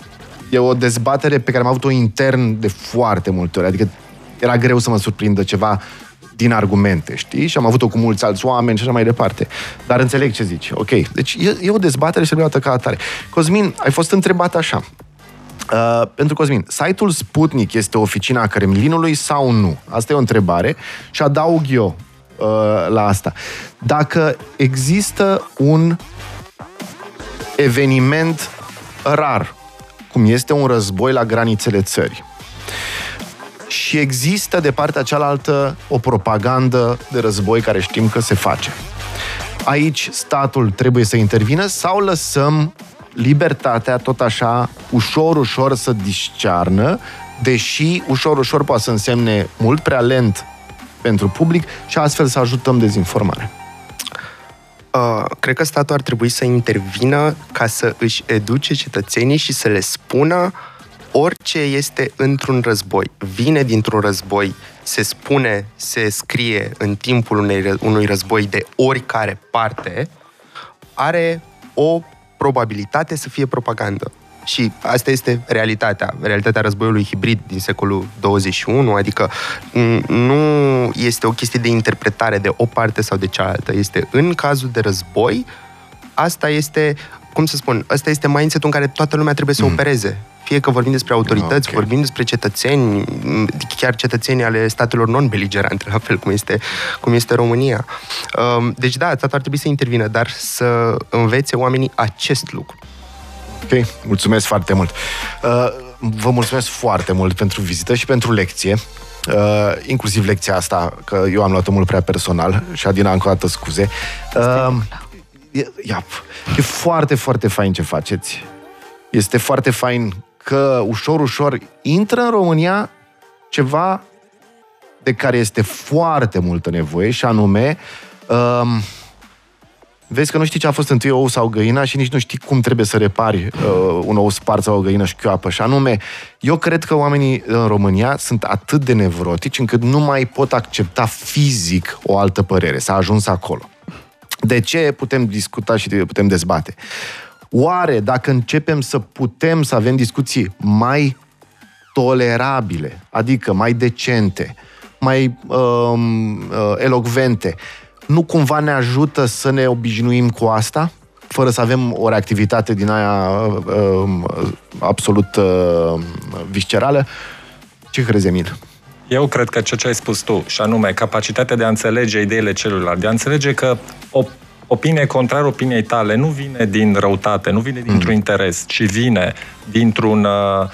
e o dezbatere pe care am avut-o intern de foarte multe ori. Adică era greu să mă surprindă ceva din argumente, știi? Și am avut-o cu mulți alți oameni și așa mai departe. Dar înțeleg ce zici. Ok. Deci e, e o dezbatere și ca atare. Cosmin, ai fost întrebat așa. Uh, pentru Cosmin, site-ul Sputnik este oficina Kremlinului sau nu? Asta e o întrebare și adaug eu uh, la asta. Dacă există un eveniment rar, cum este un război la granițele țării, și există de partea cealaltă o propagandă de război care știm că se face. Aici statul trebuie să intervină sau lăsăm libertatea tot așa ușor, ușor să discearnă, deși ușor, ușor poate să însemne mult prea lent pentru public și astfel să ajutăm dezinformarea. Uh, cred că statul ar trebui să intervină ca să își educe cetățenii și să le spună orice este într-un război, vine dintr-un război, se spune, se scrie în timpul unei, unui război de oricare parte, are o probabilitate să fie propagandă. Și asta este realitatea, realitatea războiului hibrid din secolul 21, adică nu este o chestie de interpretare de o parte sau de cealaltă, este în cazul de război, asta este, cum să spun, asta este mindset în care toată lumea trebuie să mm. opereze. Fie că vorbim despre autorități, okay. vorbim despre cetățeni, chiar cetățenii ale statelor non-beligerante, la fel cum este, cum este România. Um, deci da, statul ar trebui să intervină, dar să învețe oamenii acest lucru. Ok, mulțumesc foarte mult. Uh, vă mulțumesc foarte mult pentru vizită și pentru lecție. Uh, inclusiv lecția asta, că eu am luat-o mult prea personal și Adina încă o dată scuze. Uh, e, ia, e foarte, foarte fain ce faceți. Este foarte fain că ușor, ușor intră în România ceva de care este foarte multă nevoie și anume uh, vezi că nu știi ce a fost întâi ou sau găina și nici nu știi cum trebuie să repari uh, un ou spart sau o găină șchioapă. Și anume, eu cred că oamenii în România sunt atât de nevrotici încât nu mai pot accepta fizic o altă părere. S-a ajuns acolo. De ce putem discuta și putem dezbate? Oare dacă începem să putem să avem discuții mai tolerabile, adică mai decente, mai um, uh, elocvente, nu cumva ne ajută să ne obișnuim cu asta? fără să avem o reactivitate din aia uh, uh, absolut uh, viscerală. Ce crezi, Emil? Eu cred că ceea ce ai spus tu, și anume capacitatea de a înțelege ideile celuilalt, de a înțelege că o opinie contrară opiniei tale nu vine din răutate, nu vine dintr-un mm. interes, ci vine dintr-un uh,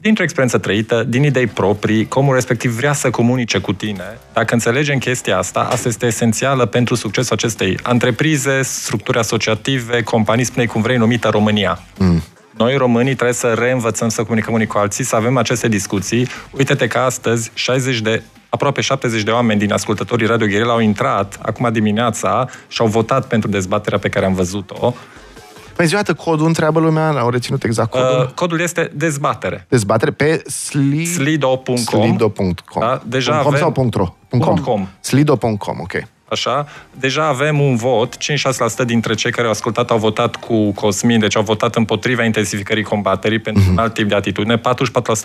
dintr-o experiență trăită, din idei proprii, comul respectiv vrea să comunice cu tine. Dacă înțelegem chestia asta, asta este esențială pentru succesul acestei întreprize, structuri asociative, companii, spune cum vrei, numită România. Mm. Noi, românii, trebuie să reînvățăm să comunicăm unii cu alții, să avem aceste discuții. Uite-te că astăzi 60 de aproape 70 de oameni din ascultătorii Radio Gherila au intrat acum dimineața și au votat pentru dezbaterea pe care am văzut-o. Păi zi codul întreabă lumea, au reținut exact codul. Uh, codul este dezbatere. Dezbatere pe sli... slido.com. Slido.com. Da? Deja avem... sau .ro? .com. .com. Slido.com, ok. Așa, deja avem un vot, 5-6% dintre cei care au ascultat au votat cu Cosmin, deci au votat împotriva intensificării combaterii pentru mm-hmm. un alt tip de atitudine, 44%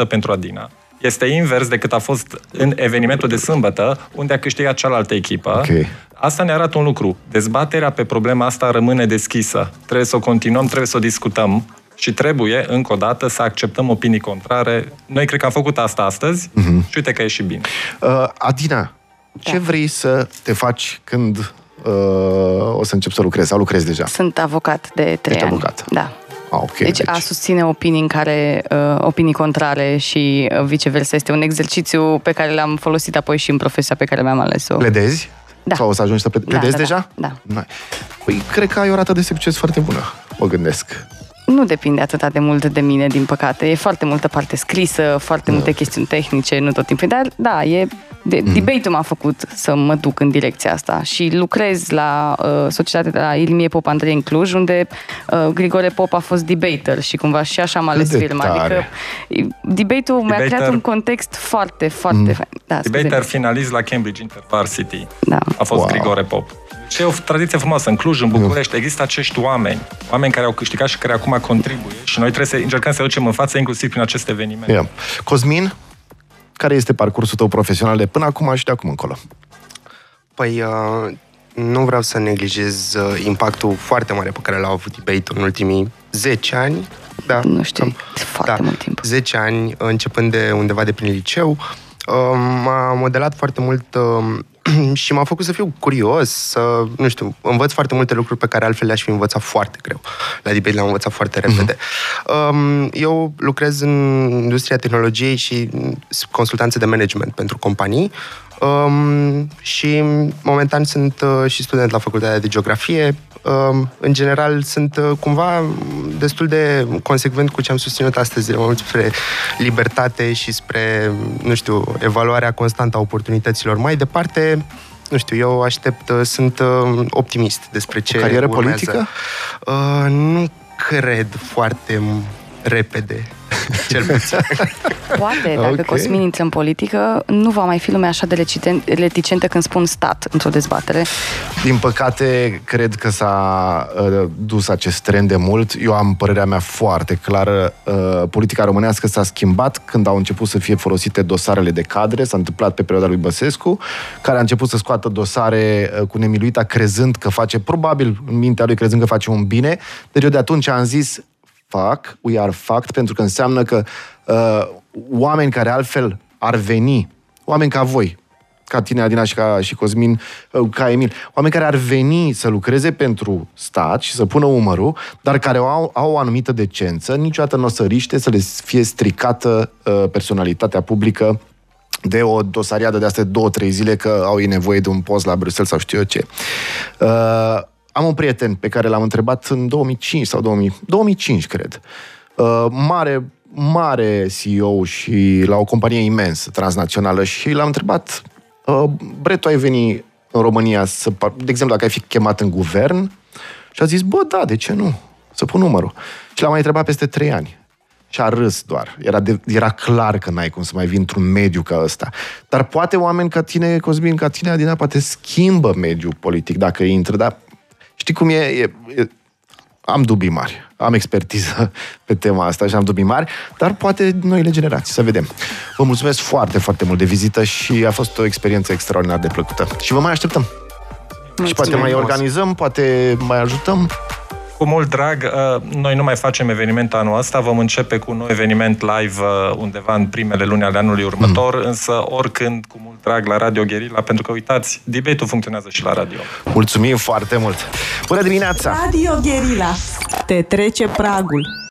pentru Adina. Este invers decât a fost în evenimentul de sâmbătă, unde a câștigat cealaltă echipă. Okay. Asta ne arată un lucru. Dezbaterea pe problema asta rămâne deschisă. Trebuie să o continuăm, trebuie să o discutăm și trebuie, încă o dată, să acceptăm opinii contrare. Noi cred că am făcut asta astăzi uh-huh. și uite că e și bine. Uh, Adina, ce da. vrei să te faci când uh, o să încep să lucrezi sau lucrezi deja? Sunt avocat de trei Ești ani. avocat? Da. Ah, okay, deci, deci a susține opinii în care, uh, opinii contrare și uh, viceversa este un exercițiu pe care l-am folosit apoi și în profesia pe care mi-am ales-o. Pledezi? Da. Sau o să ajungi să pledezi da, da, deja? Da. da. Păi, cred că ai o rată de succes foarte bună, mă gândesc. Nu depinde atât de mult de mine, din păcate. E foarte multă parte scrisă, foarte da. multe chestiuni tehnice, nu tot timpul. Dar, da, e de, mm. debate-ul m-a făcut să mă duc în direcția asta și lucrez la uh, societatea de la Ilmie Pop Andrei în Cluj, unde uh, Grigore Pop a fost debater și cumva și așa am ales firma. Adică debate-ul mi-a creat un context foarte, foarte mm. fain. Da, debater finalist la Cambridge Intervarsity. Da. A fost wow. Grigore Pop. Și e o tradiție frumoasă. În Cluj, în București, există acești oameni, oameni care au câștigat și care acum contribuie și noi trebuie să încercăm să ducem în față inclusiv prin aceste evenimente. Yeah. Cosmin, care este parcursul tău profesional de până acum și de acum încolo? Păi, uh, nu vreau să neglijez uh, impactul foarte mare pe care l-au avut debate în ultimii 10 ani. Da, nu știu, cam, foarte da, mult timp. 10 ani, începând de undeva de prin liceu. Uh, m-a modelat foarte mult uh, și m-a făcut să fiu curios, să, nu știu, învăț foarte multe lucruri pe care altfel le-aș fi învățat foarte greu. La debate le-am învățat foarte mhm. repede. Uh-huh. Eu lucrez în industria tehnologiei și consultanțe de management pentru companii um, și momentan sunt uh, și student la Facultatea de Geografie. Um, în general sunt uh, cumva destul de consecvent cu ce am susținut astăzi, mai mult spre libertate și spre, nu știu, evaluarea constantă a oportunităților. Mai departe, nu știu, eu aștept, uh, sunt uh, optimist despre ce o carieră urmează. politică? Uh, nu cred foarte repede, cel puțin. Poate, dacă Ok. Cosmin intră în politică, nu va mai fi lumea așa de reticen- reticentă când spun stat într-o dezbatere. Din păcate, cred că s-a uh, dus acest trend de mult. Eu am părerea mea foarte clară. Uh, politica românească s-a schimbat când au început să fie folosite dosarele de cadre. S-a întâmplat pe perioada lui Băsescu, care a început să scoată dosare uh, cu nemiluita, crezând că face, probabil în mintea lui, crezând că face un bine. Deci eu de atunci am zis, fac, we are fact, pentru că înseamnă că uh, oameni care altfel ar veni, oameni ca voi, ca tine, Adina, și ca și Cosmin, uh, ca Emil, oameni care ar veni să lucreze pentru stat și să pună umărul, dar care au, au o anumită decență, niciodată nu o să riște să le fie stricată uh, personalitatea publică de o dosariadă de astea două, trei zile că au ei nevoie de un post la Bruxelles sau știu eu ce. Uh, am un prieten pe care l-am întrebat în 2005 sau 2000, 2005, cred. Uh, mare, mare CEO și la o companie imensă, transnațională și l-am întrebat uh, Bre, tu ai venit în România să, par- de exemplu, dacă ai fi chemat în guvern și a zis, bă, da, de ce nu? Să pun numărul. Și l-am mai întrebat peste trei ani. Și a râs doar. Era, de, era clar că n-ai cum să mai vii într-un mediu ca ăsta. Dar poate oameni ca tine, Cosmin, ca tine, Adina, poate schimbă mediul politic dacă intră, dar știi cum e, e, e am dubii mari. Am expertiză pe tema asta și am dubii mari, dar poate noile generații, să vedem. Vă mulțumesc foarte, foarte mult de vizită și a fost o experiență extraordinar de plăcută. Și vă mai așteptăm. Și poate mai organizăm, poate mai ajutăm. Cu mult drag, uh, noi nu mai facem evenimentul anul ăsta, vom începe cu un nou eveniment live uh, undeva în primele luni ale anului următor, Mm. însă oricând cu mult drag la Radio Guerilla, pentru că uitați, debate-ul funcționează și la radio. Mulțumim foarte mult! Bună dimineața! Radio Guerilla. Te trece pragul.